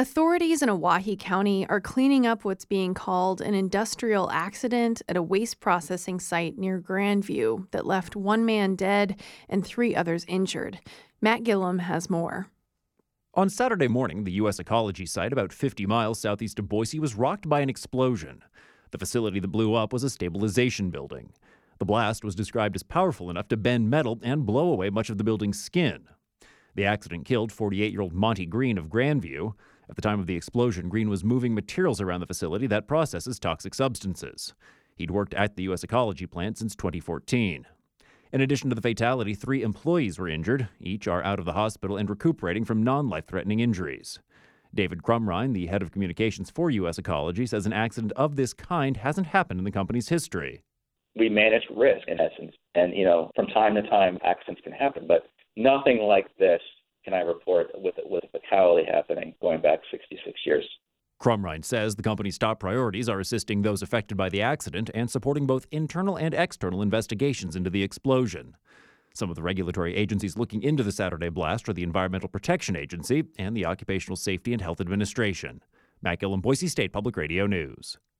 Authorities in Owyhee County are cleaning up what's being called an industrial accident at a waste processing site near Grand View that left one man dead and three others injured. Matt Guilhem has more. On Saturday morning, the U.S. Ecology site about 50 miles southeast of Boise was rocked by an explosion. The facility that blew up was a stabilization building. The blast was described as powerful enough to bend metal and blow away much of the building's skin. The accident killed 48 year old Monty Green of Grand View. At the time of the explosion, Green was moving materials around the facility that processes toxic substances. He'd worked at the U.S. Ecology plant since 2014. In addition to the fatality, three employees were injured. Each are out of the hospital and recuperating from non life threatening injuries. David Crumrine, the head of communications for U.S. Ecology, says an accident of this kind hasn't happened in the company's history. We manage risk in essence. And, you know, from time to time, accidents can happen, but nothing like this can I report with with fatality happening going back 66 years. Crumrine says the company's top priorities are assisting those affected by the accident and supporting both internal and external investigations into the explosion. Some of the regulatory agencies looking into the Saturday blast are the Environmental Protection Agency and the Occupational Safety and Health Administration. Matt Guilhem, Boise State Public Radio News.